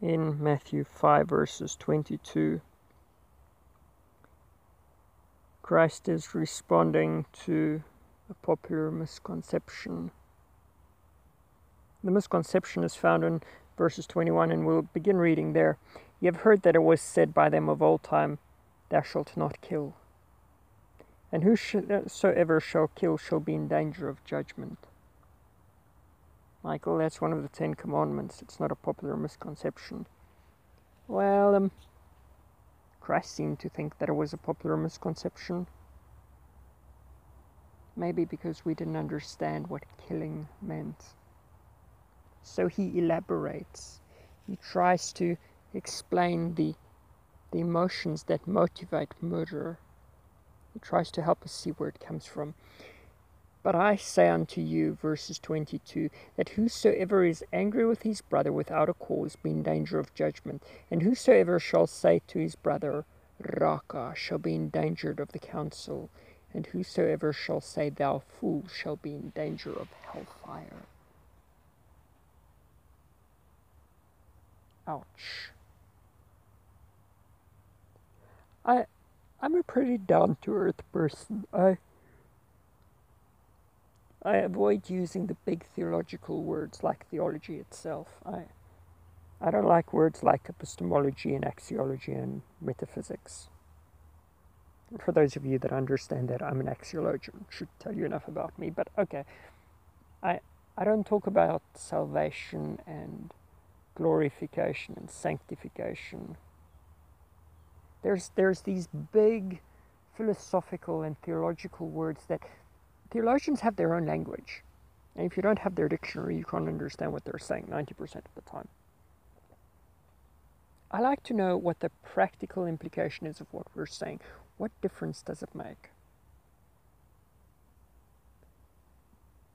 in Matthew 5, verses 22. Christ is responding to a popular misconception. The misconception is found in verses 21, and we'll begin reading there. You have heard that it was said by them of old time, Thou shalt not kill. And whosoever shall kill shall be in danger of judgment. Michael, that's one of the Ten Commandments. It's not a popular misconception. Well, um, Christ seemed to think that it was a popular misconception. Maybe because we didn't understand what killing meant. So he elaborates. He tries to explain the, the emotions that motivate murder. He tries to help us see where it comes from. But I say unto you, verses 22, that whosoever is angry with his brother without a cause be in danger of judgment, and whosoever shall say to his brother, Raca, shall be endangered of the council, and whosoever shall say, Thou fool, shall be in danger of hellfire. Ouch. I I'm a pretty down to earth person. I I avoid using the big theological words like theology itself. I, I don't like words like epistemology and axiology and metaphysics. For those of you that understand that I'm an axiologian, should tell you enough about me, but okay. I I don't talk about salvation and glorification and sanctification. There's there's these big philosophical and theological words that theologians have their own language. And if you don't have their dictionary, you can't understand what they're saying 90% of the time. I like to know what the practical implication is of what we're saying. What difference does it make?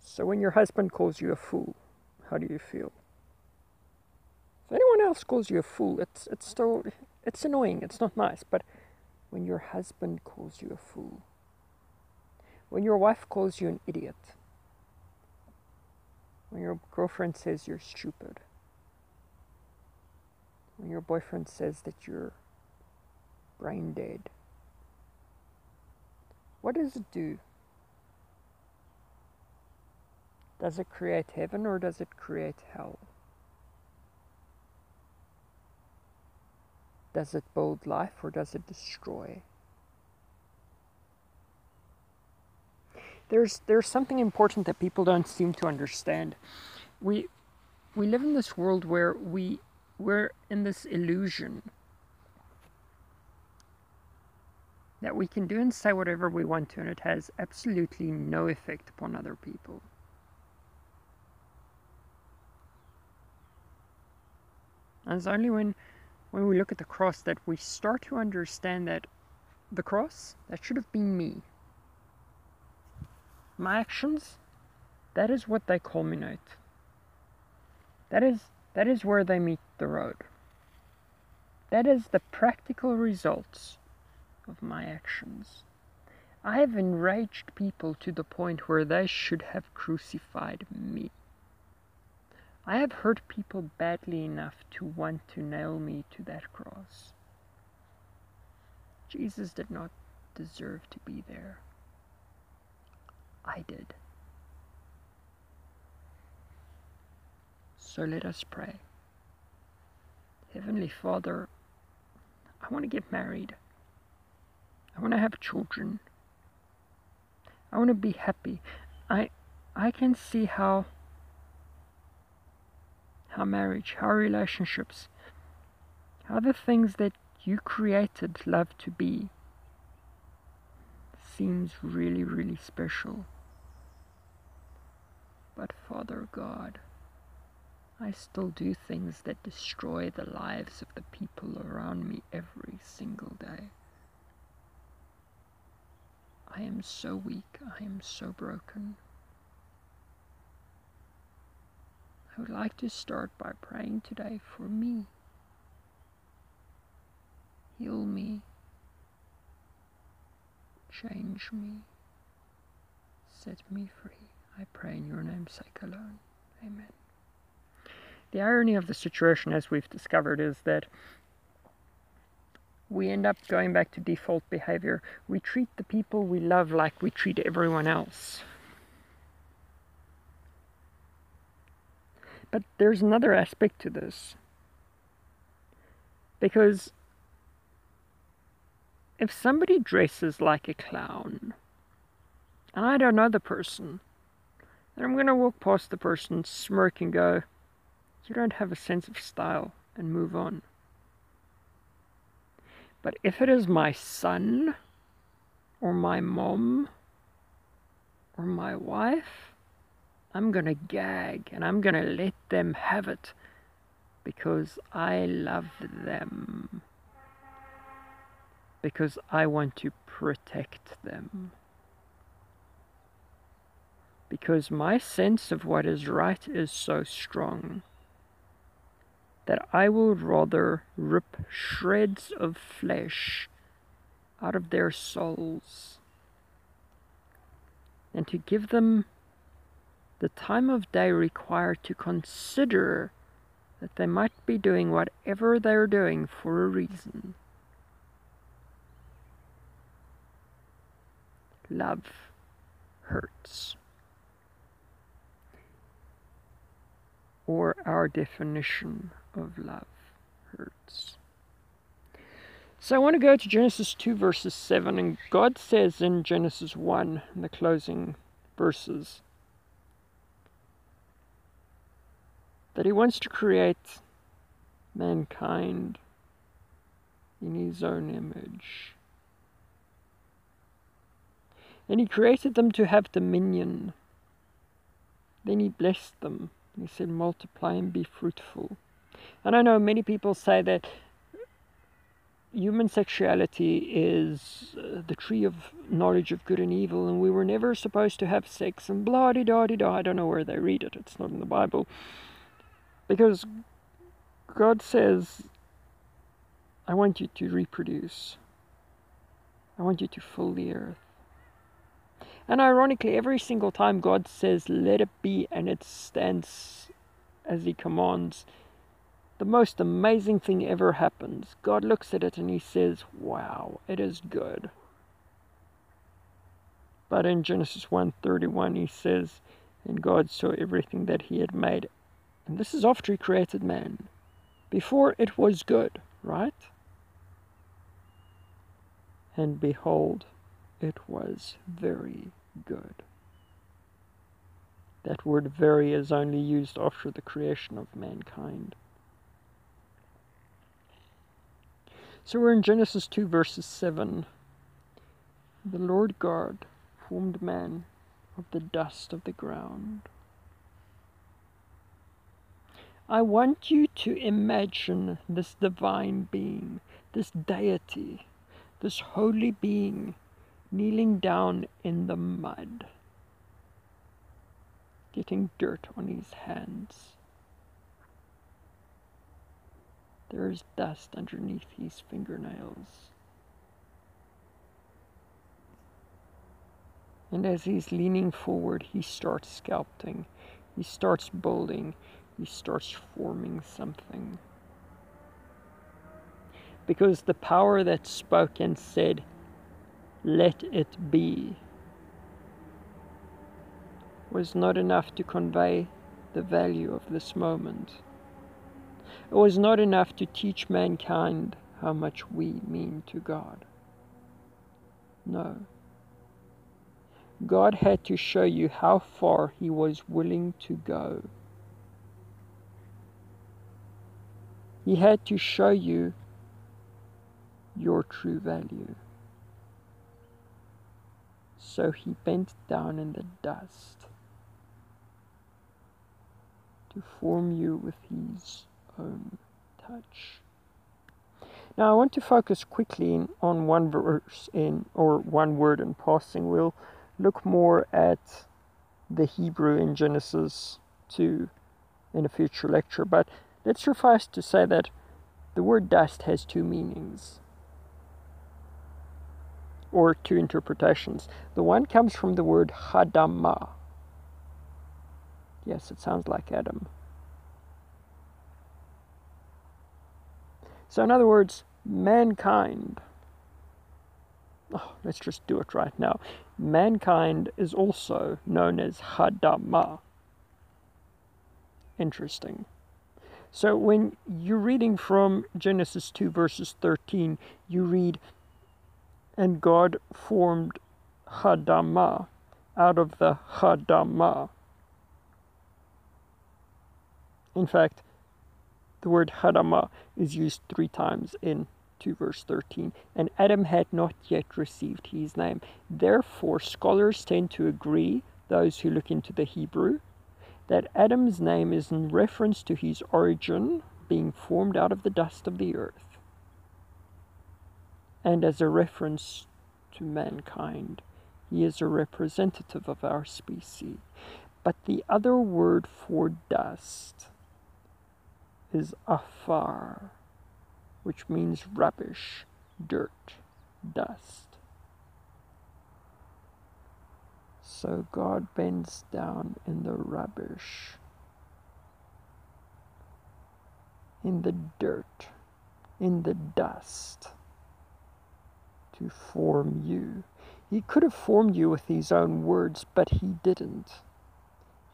So when your husband calls you a fool, how do you feel? If anyone else calls you a fool, it's it's still it's annoying, it's not nice, but when your husband calls you a fool, when your wife calls you an idiot, when your girlfriend says you're stupid, when your boyfriend says that you're brain dead, what does it do? Does it create heaven or does it create hell? Does it build life or does it destroy? There's there's something important that people don't seem to understand. We we live in this world where we we're in this illusion that we can do and say whatever we want to and it has absolutely no effect upon other people. And it's only when when we look at the cross that we start to understand that the cross that should have been me my actions, that is what they culminate. That is, that is where they meet the road. That is the practical results of my actions. I have enraged people to the point where they should have crucified me. I have hurt people badly enough to want to nail me to that cross. Jesus did not deserve to be there. I did. So let us pray. Heavenly Father, I want to get married. I want to have children. I want to be happy. I I can see how how marriage, how relationships, how the things that you created love to be seems really, really special. But Father God, I still do things that destroy the lives of the people around me every single day. I am so weak, I am so broken. I would like to start by praying today for me. Heal me. Change me. Set me free. I pray in your name's sake alone. Amen. the irony of the situation, as we've discovered, is that we end up going back to default behavior. We treat the people we love like we treat everyone else. But there's another aspect to this. Because if somebody dresses like a clown, and I don't know the person, then I'm going to walk past the person, smirk, and go, You don't have a sense of style, and move on. But if it is my son, or my mom, or my wife, I'm gonna gag and I'm gonna let them have it because I love them. Because I want to protect them. Because my sense of what is right is so strong that I will rather rip shreds of flesh out of their souls and to give them the time of day required to consider that they might be doing whatever they're doing for a reason. Love hurts. Or our definition of love hurts. So I want to go to Genesis 2, verses 7, and God says in Genesis 1, in the closing verses, that He wants to create mankind in His own image. And He created them to have dominion. Then He blessed them. He said, Multiply and be fruitful. And I know many people say that human sexuality is uh, the tree of knowledge of good and evil, and we were never supposed to have sex, and blah de da de da. I don't know where they read it, it's not in the Bible. Because God says, I want you to reproduce, I want you to fill the earth. And ironically, every single time God says, let it be, and it stands as He commands, the most amazing thing ever happens. God looks at it and he says, Wow, it is good. But in Genesis 1:31 he says, And God saw everything that he had made. And this is after he created man. Before it was good, right? And behold, it was very good. That word very is only used after the creation of mankind. So we're in Genesis 2, verses 7. The Lord God formed man of the dust of the ground. I want you to imagine this divine being, this deity, this holy being kneeling down in the mud, getting dirt on his hands. There is dust underneath his fingernails. And as he's leaning forward, he starts sculpting, he starts building, he starts forming something. Because the power that spoke and said, Let it be, was not enough to convey the value of this moment. It was not enough to teach mankind how much we mean to God. No. God had to show you how far He was willing to go. He had to show you your true value. So he bent down in the dust to form you with his own touch. Now I want to focus quickly on one verse in or one word in passing. We'll look more at the Hebrew in Genesis 2 in a future lecture, but let's suffice to say that the word dust has two meanings or two interpretations. The one comes from the word hadama. Yes, it sounds like Adam So, in other words, mankind. Oh, let's just do it right now. Mankind is also known as Hadama. Interesting. So when you're reading from Genesis 2, verses 13, you read, And God formed Hadama out of the Hadama. In fact, the word Hadama is used three times in 2 verse 13, and Adam had not yet received his name. Therefore, scholars tend to agree, those who look into the Hebrew, that Adam's name is in reference to his origin being formed out of the dust of the earth, and as a reference to mankind. He is a representative of our species. But the other word for dust is afar, which means rubbish, dirt, dust. So God bends down in the rubbish, in the dirt, in the dust to form you. He could have formed you with his own words, but he didn't.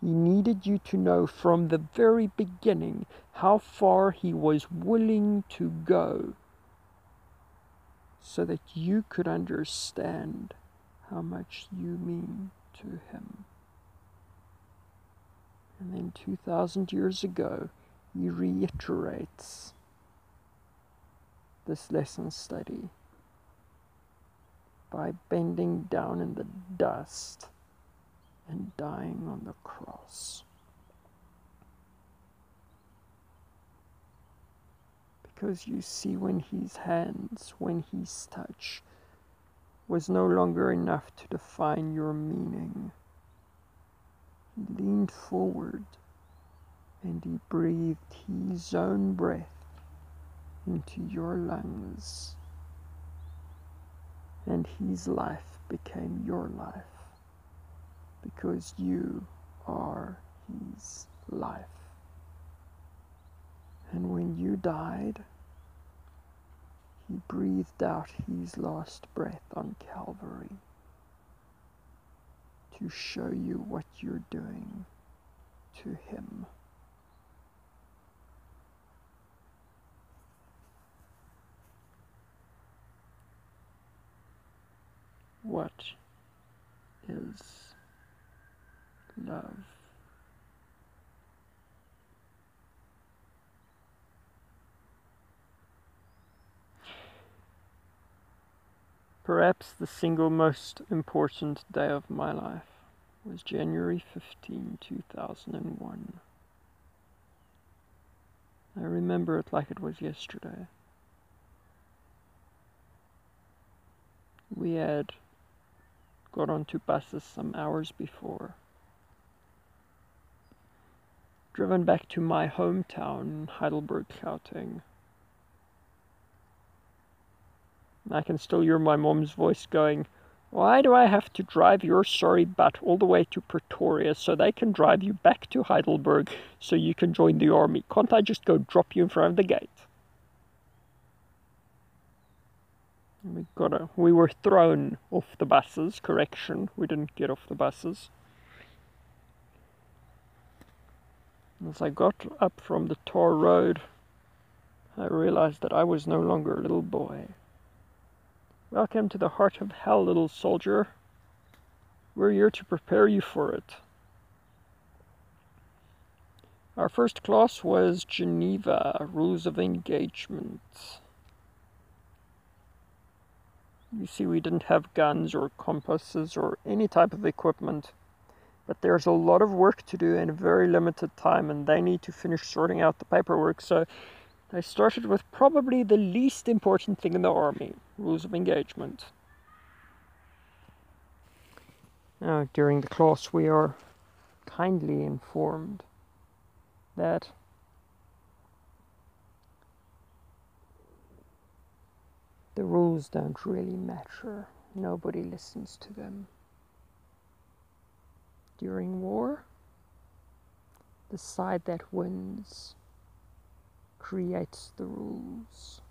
He needed you to know from the very beginning how far he was willing to go so that you could understand how much you mean to him. And then 2,000 years ago, he reiterates this lesson study by bending down in the dust and dying on the cross. Because you see, when his hands, when his touch was no longer enough to define your meaning, he leaned forward and he breathed his own breath into your lungs and his life became your life because you are his life. And when you died, he breathed out his last breath on Calvary to show you what you're doing to him. What is love? Perhaps the single most important day of my life was January 15, 2001. I remember it like it was yesterday. We had got onto buses some hours before. Driven back to my hometown, Heidelberg, Gauteng. I can still hear my mom's voice going, Why do I have to drive your sorry butt all the way to Pretoria so they can drive you back to Heidelberg so you can join the army? Can't I just go drop you in front of the gate? We got a, we were thrown off the buses, correction, we didn't get off the buses. As I got up from the tar road, I realized that I was no longer a little boy. Welcome to the heart of hell, little soldier. We're here to prepare you for it. Our first class was Geneva Rules of Engagement. You see, we didn't have guns or compasses or any type of equipment. But there's a lot of work to do in a very limited time, and they need to finish sorting out the paperwork. So they started with probably the least important thing in the army rules of engagement. Now, during the class, we are kindly informed that The rules don't really matter. Nobody listens to them. During war, the side that wins creates the rules.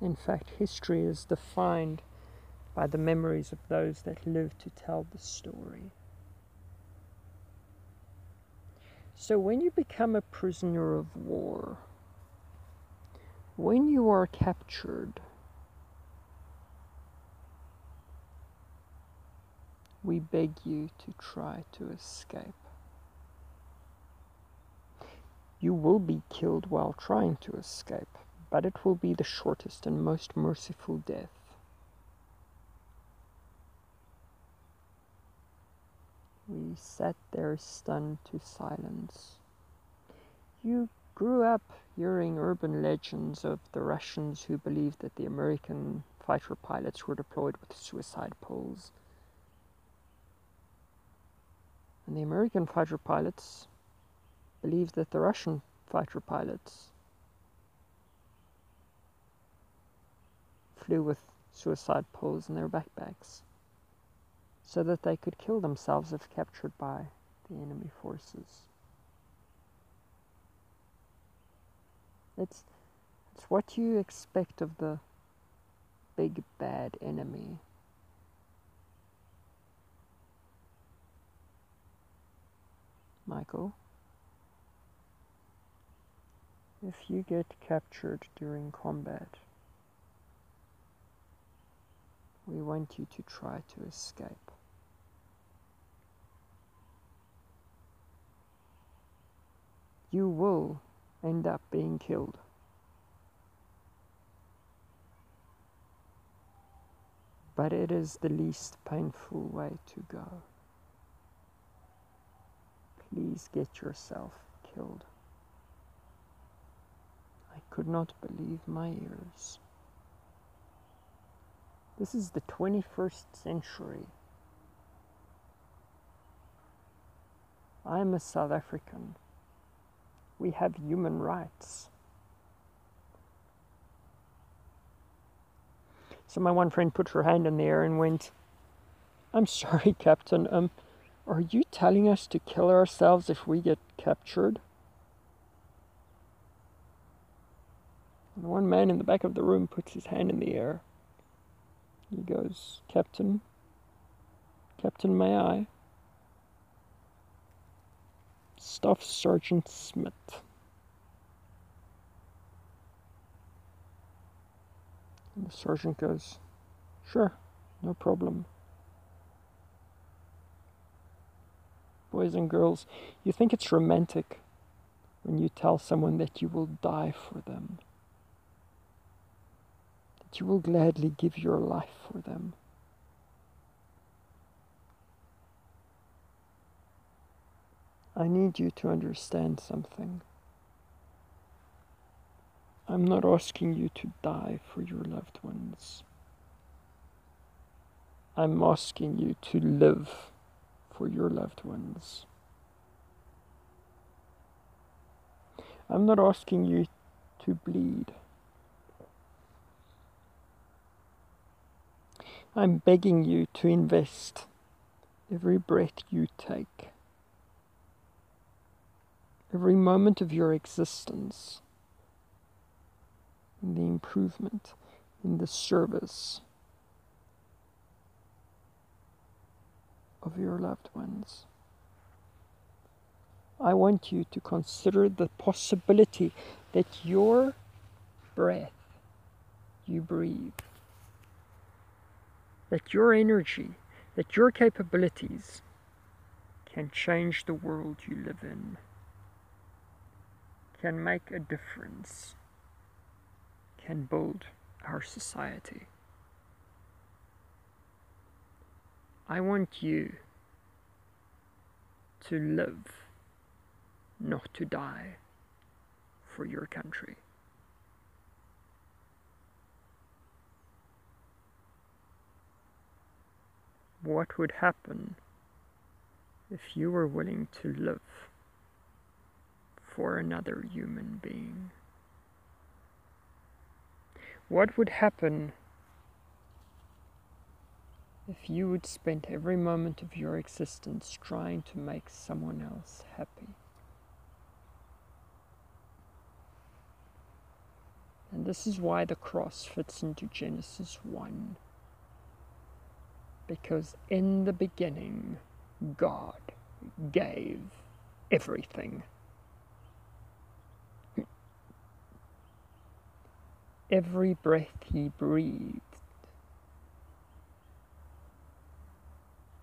In fact, history is defined by the memories of those that live to tell the story. So, when you become a prisoner of war, when you are captured, we beg you to try to escape. You will be killed while trying to escape, but it will be the shortest and most merciful death. We sat there stunned to silence. You grew up hearing urban legends of the Russians who believed that the American fighter pilots were deployed with suicide poles. And the American fighter pilots believed that the Russian fighter pilots flew with suicide poles in their backpacks so that they could kill themselves if captured by the enemy forces. It's, it's what you expect of the big bad enemy. Michael? If you get captured during combat, we want you to try to escape. You will end up being killed. But it is the least painful way to go. Please get yourself killed. I could not believe my ears. This is the 21st century. I am a South African. We have human rights. So my one friend put her hand in the air and went, I'm sorry, Captain. Um, are you telling us to kill ourselves if we get captured? And one man in the back of the room puts his hand in the air. He goes, Captain, Captain, may I? Staff Sergeant Smith. And the sergeant goes, Sure, no problem. boys and girls, you think it's romantic when you tell someone that you will die for them, that you will gladly give your life for them. I need you to understand something. I'm not asking you to die for your loved ones. I'm asking you to live for your loved ones. I'm not asking you to bleed. I'm begging you to invest every breath you take, every moment of your existence in the improvement, in the service of your loved ones. I want you to consider the possibility that your breath you breathe, that your energy, that your capabilities can change the world you live in, can make a difference, can build our society. I want you to live, not to die for your country. What would happen if you were willing to live for another human being? What would happen if you would spend every moment of your existence trying to make someone else happy. And this is why the cross fits into Genesis 1. Because in the beginning, God gave everything. Every breath he breathed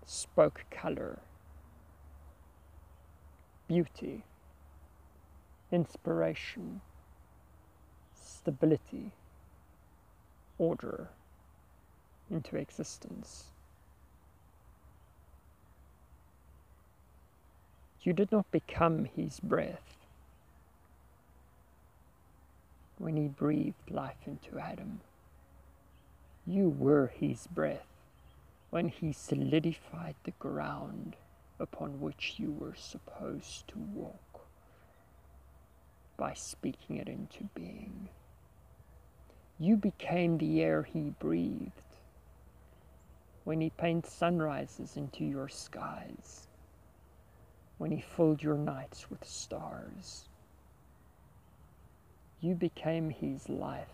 spoke color, beauty, inspiration, stability, order into existence. You did not become his breath when he breathed life into Adam. You were his breath when he solidified the ground upon which you were supposed to walk by speaking it into being. You became the air he breathed when he painted sunrises into your skies when he filled your nights with stars. You became his life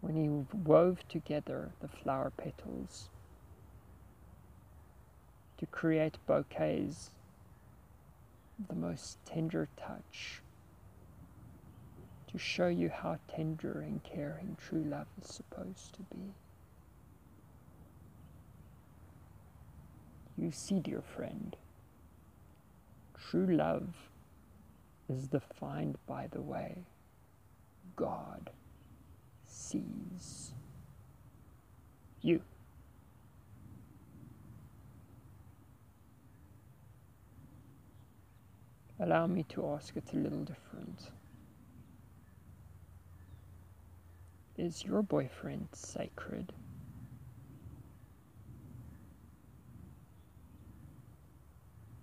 when he wove together the flower petals to create bouquets of the most tender touch, to show you how tender and caring true love is supposed to be. You see, dear friend, True love is defined by the way God sees you. Allow me to ask it a little different. Is your boyfriend sacred?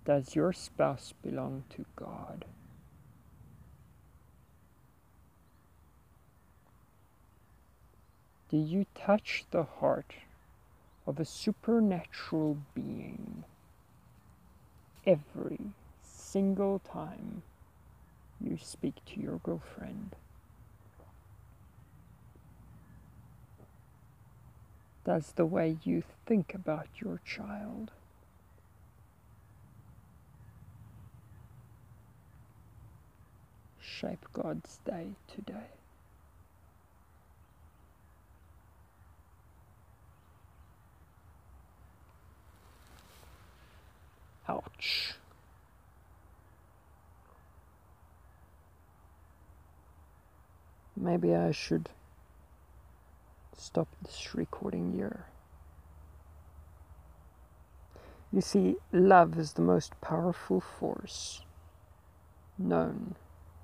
Does your spouse belong to God? Do you touch the heart of a supernatural being every single time you speak to your girlfriend? Does the way you think about your child shape God's day today. Ouch. Maybe I should stop this recording here. You see, love is the most powerful force known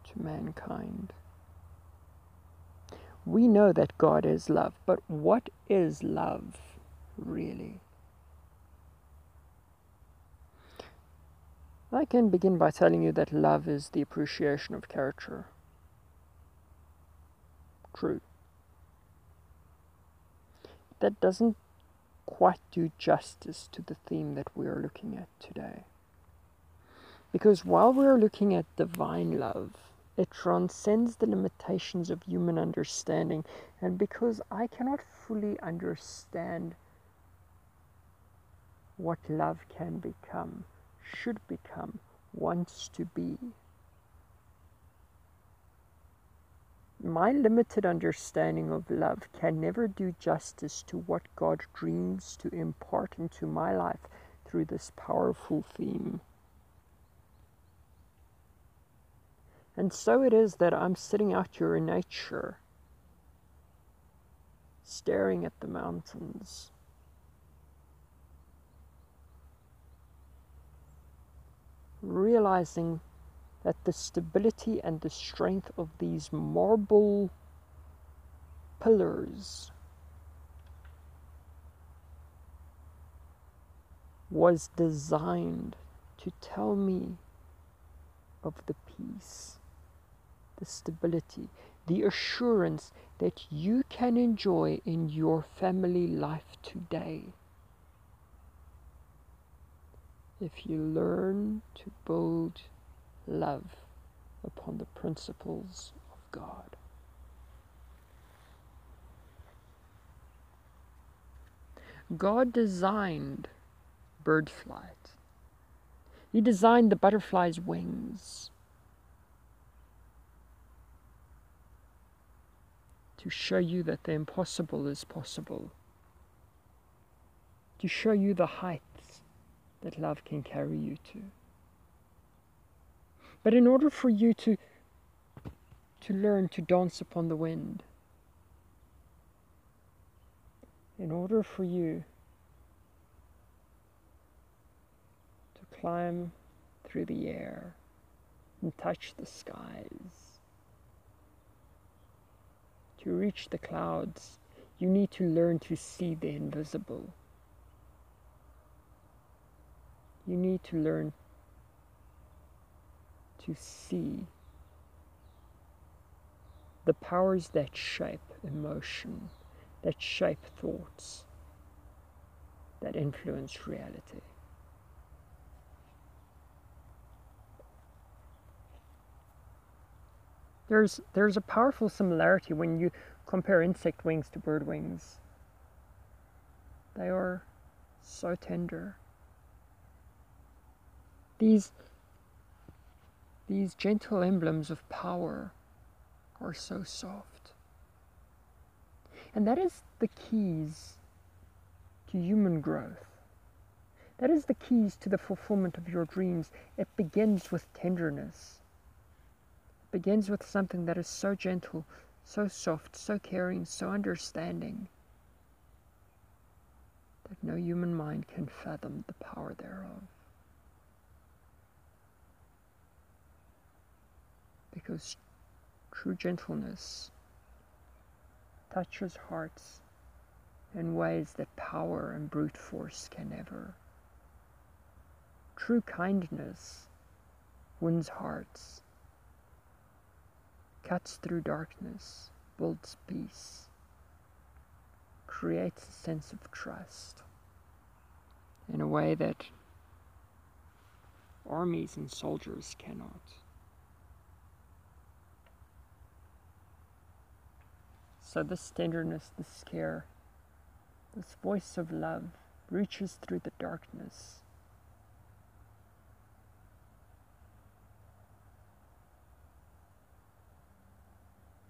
to mankind. We know that God is love, but what is love really? I can begin by telling you that love is the appreciation of character. True. That doesn't quite do justice to the theme that we are looking at today. Because while we are looking at divine love, it transcends the limitations of human understanding. And because I cannot fully understand what love can become, should become, wants to be, my limited understanding of love can never do justice to what God dreams to impart into my life through this powerful theme. And so it is that I'm sitting out here in nature, staring at the mountains. Realizing that the stability and the strength of these marble pillars was designed to tell me of the peace the stability, the assurance that you can enjoy in your family life today if you learn to build love upon the principles of God. God designed bird flight. He designed the butterfly's wings to show you that the impossible is possible, to show you the height that love can carry you to. But in order for you to to learn to dance upon the wind, in order for you to climb through the air and touch the skies, to reach the clouds, you need to learn to see the invisible. You need to learn to see the powers that shape emotion that shape thoughts, that influence reality. There's, there's a powerful similarity when you compare insect wings to bird wings. They are so tender. These, these gentle emblems of power are so soft. And that is the keys to human growth. That is the keys to the fulfillment of your dreams. It begins with tenderness. It begins with something that is so gentle, so soft, so caring, so understanding that no human mind can fathom the power thereof. Because true gentleness touches hearts in ways that power and brute force can never. True kindness wins hearts, cuts through darkness, builds peace, creates a sense of trust in a way that armies and soldiers cannot. So this tenderness, this care, this voice of love reaches through the darkness.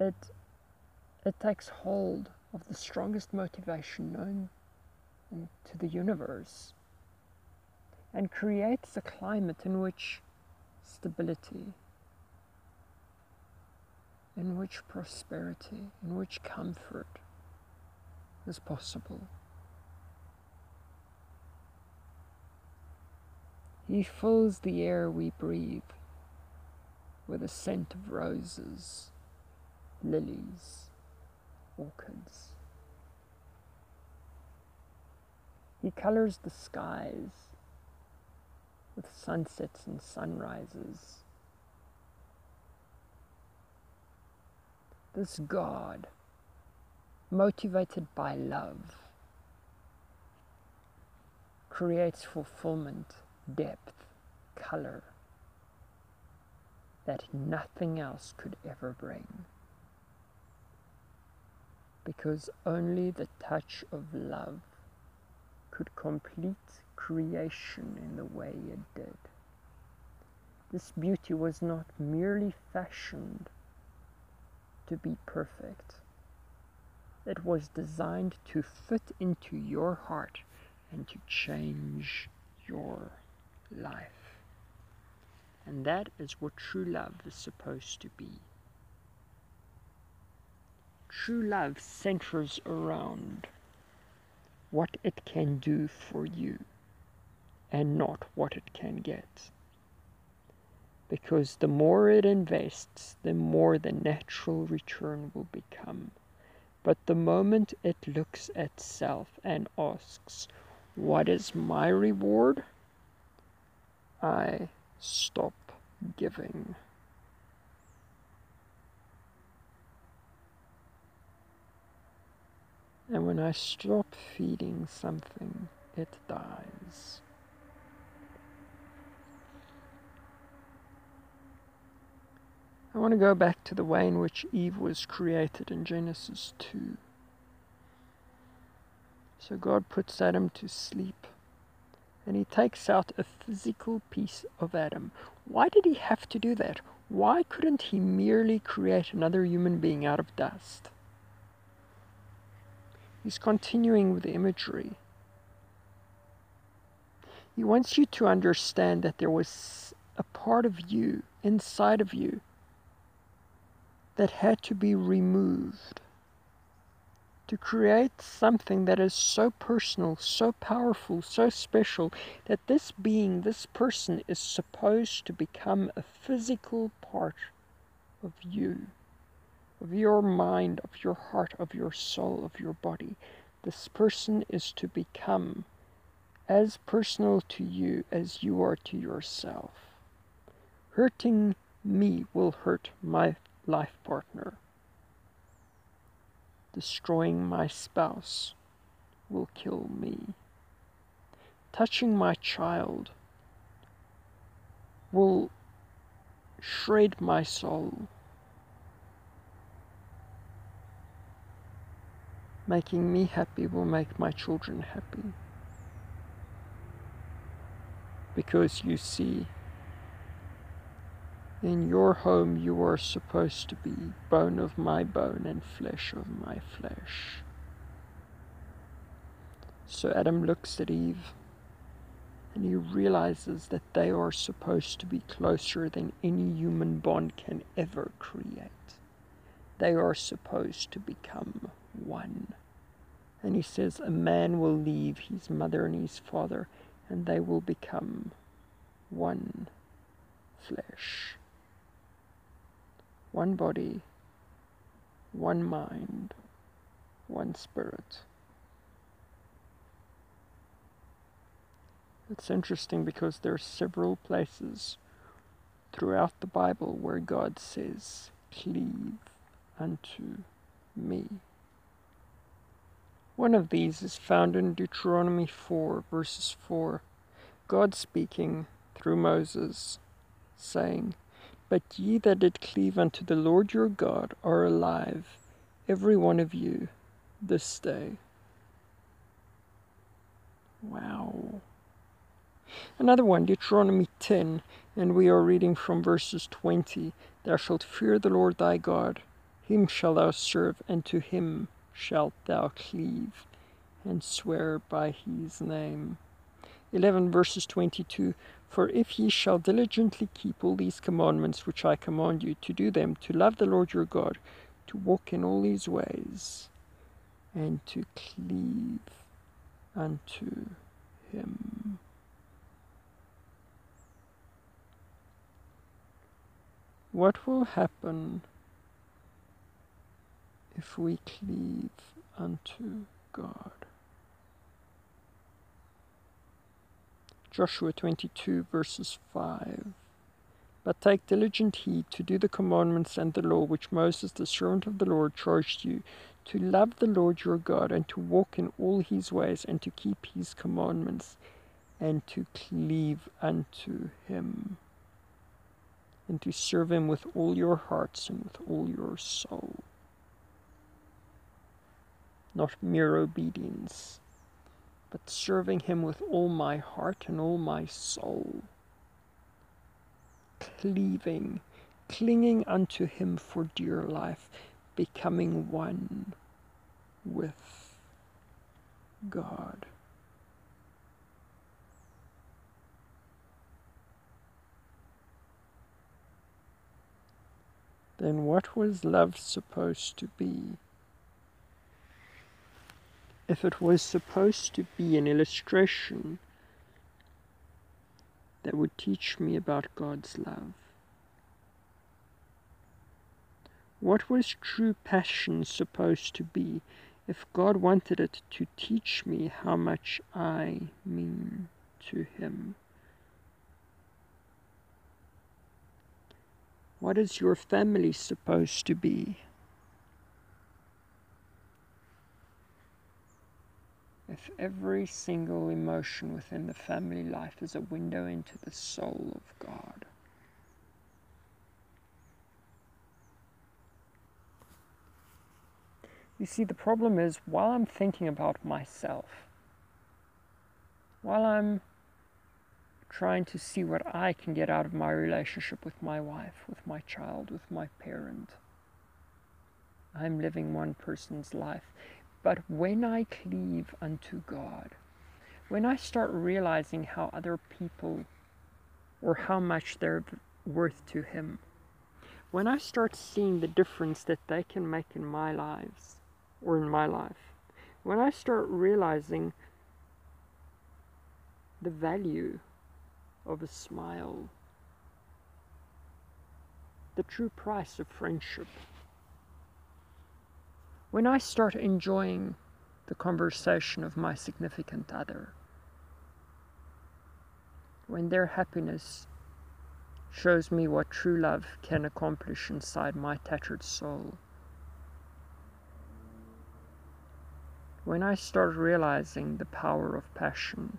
It, it takes hold of the strongest motivation known to the universe and creates a climate in which stability, in which prosperity, in which comfort is possible. He fills the air we breathe with a scent of roses, lilies, orchids. He colors the skies with sunsets and sunrises this God, motivated by love, creates fulfillment, depth, color that nothing else could ever bring. Because only the touch of love could complete creation in the way it did. This beauty was not merely fashioned to be perfect. It was designed to fit into your heart and to change your life. And that is what true love is supposed to be. True love centers around what it can do for you and not what it can get because the more it invests, the more the natural return will become. But the moment it looks at self and asks, What is my reward? I stop giving. And when I stop feeding something, it dies. I want to go back to the way in which Eve was created in Genesis 2. So God puts Adam to sleep and he takes out a physical piece of Adam. Why did he have to do that? Why couldn't he merely create another human being out of dust? He's continuing with the imagery. He wants you to understand that there was a part of you, inside of you, that had to be removed to create something that is so personal, so powerful, so special that this being, this person is supposed to become a physical part of you, of your mind, of your heart, of your soul, of your body. This person is to become as personal to you as you are to yourself. Hurting me will hurt my life partner destroying my spouse will kill me. Touching my child will shred my soul. Making me happy will make my children happy. Because you see, in your home, you are supposed to be bone of my bone and flesh of my flesh. So Adam looks at Eve and he realizes that they are supposed to be closer than any human bond can ever create. They are supposed to become one. And he says, A man will leave his mother and his father, and they will become one flesh one body, one mind, one spirit. It's interesting because there are several places throughout the Bible where God says, Cleave unto me. One of these is found in Deuteronomy 4, verses 4. God speaking through Moses, saying, but ye that did cleave unto the Lord your God are alive, every one of you, this day. Wow. Another one, Deuteronomy 10, and we are reading from verses 20. Thou shalt fear the Lord thy God, him shalt thou serve, and to him shalt thou cleave, and swear by his name. 11 verses 22 For if ye shall diligently keep all these commandments which I command you to do them, to love the Lord your God, to walk in all his ways, and to cleave unto him. What will happen if we cleave unto God? Joshua 22, verses 5. But take diligent heed to do the commandments and the law which Moses, the servant of the Lord, charged you, to love the Lord your God, and to walk in all his ways, and to keep his commandments, and to cleave unto him, and to serve him with all your hearts and with all your soul. Not mere obedience but serving Him with all my heart and all my soul. Cleaving, clinging unto Him for dear life, becoming one with God. Then what was love supposed to be? If it was supposed to be an illustration that would teach me about God's love? What was true passion supposed to be if God wanted it to teach me how much I mean to Him? What is your family supposed to be? If every single emotion within the family life is a window into the soul of God. You see, the problem is while I'm thinking about myself, while I'm trying to see what I can get out of my relationship with my wife, with my child, with my parent, I'm living one person's life. But when I cleave unto God, when I start realizing how other people or how much they're worth to Him, when I start seeing the difference that they can make in my lives or in my life, when I start realizing the value of a smile, the true price of friendship, when I start enjoying the conversation of my significant other, when their happiness shows me what true love can accomplish inside my tattered soul. When I start realizing the power of passion,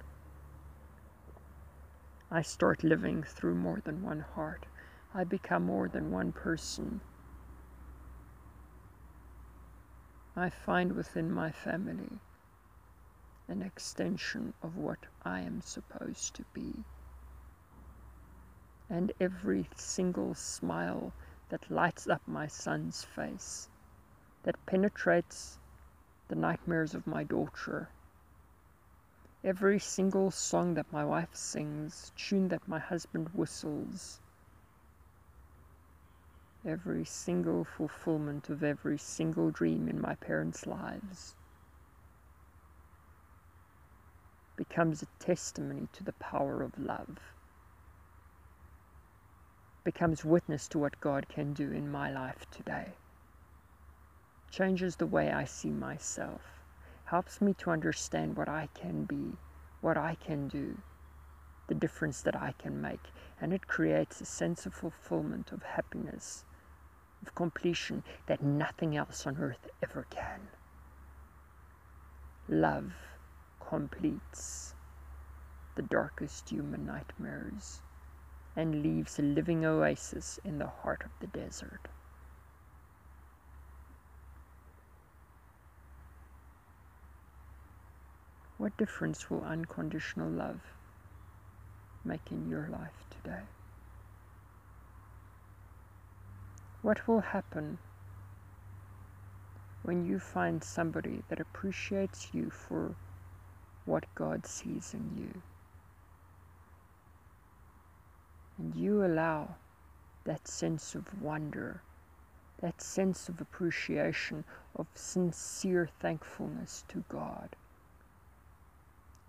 I start living through more than one heart. I become more than one person. I find within my family an extension of what I am supposed to be. And every single smile that lights up my son's face, that penetrates the nightmares of my daughter. Every single song that my wife sings, tune that my husband whistles, every single fulfillment of every single dream in my parents' lives becomes a testimony to the power of love, becomes witness to what God can do in my life today changes the way I see myself, helps me to understand what I can be, what I can do, the difference that I can make, and it creates a sense of fulfillment, of happiness, of completion that nothing else on earth ever can. Love completes the darkest human nightmares and leaves a living oasis in the heart of the desert. What difference will unconditional love make in your life today? What will happen when you find somebody that appreciates you for what God sees in you? And you allow that sense of wonder, that sense of appreciation, of sincere thankfulness to God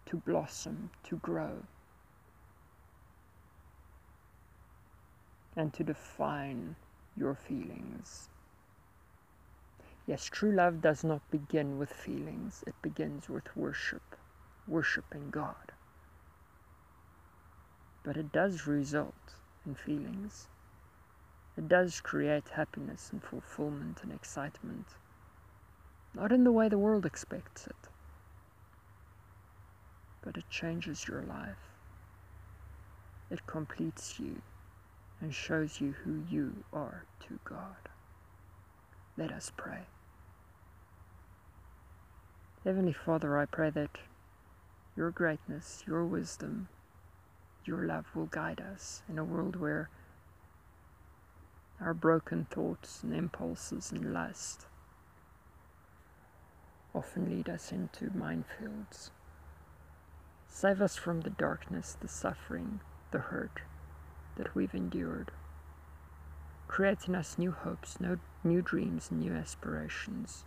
to blossom, to grow, and to define your feelings. Yes, true love does not begin with feelings, it begins with worship, worshiping God. But it does result in feelings. It does create happiness and fulfillment and excitement. Not in the way the world expects it, but it changes your life. It completes you and shows you who you are to God. Let us pray. Heavenly Father, I pray that your greatness, your wisdom, your love will guide us in a world where our broken thoughts and impulses and lust often lead us into minefields. Save us from the darkness, the suffering, the hurt that we've endured. Create in us new hopes, new dreams, new aspirations.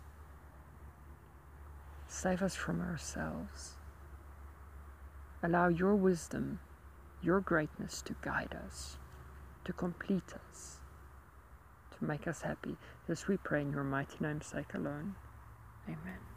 Save us from ourselves. Allow your wisdom, your greatness to guide us, to complete us, to make us happy. This we pray in your mighty name's sake alone. Amen.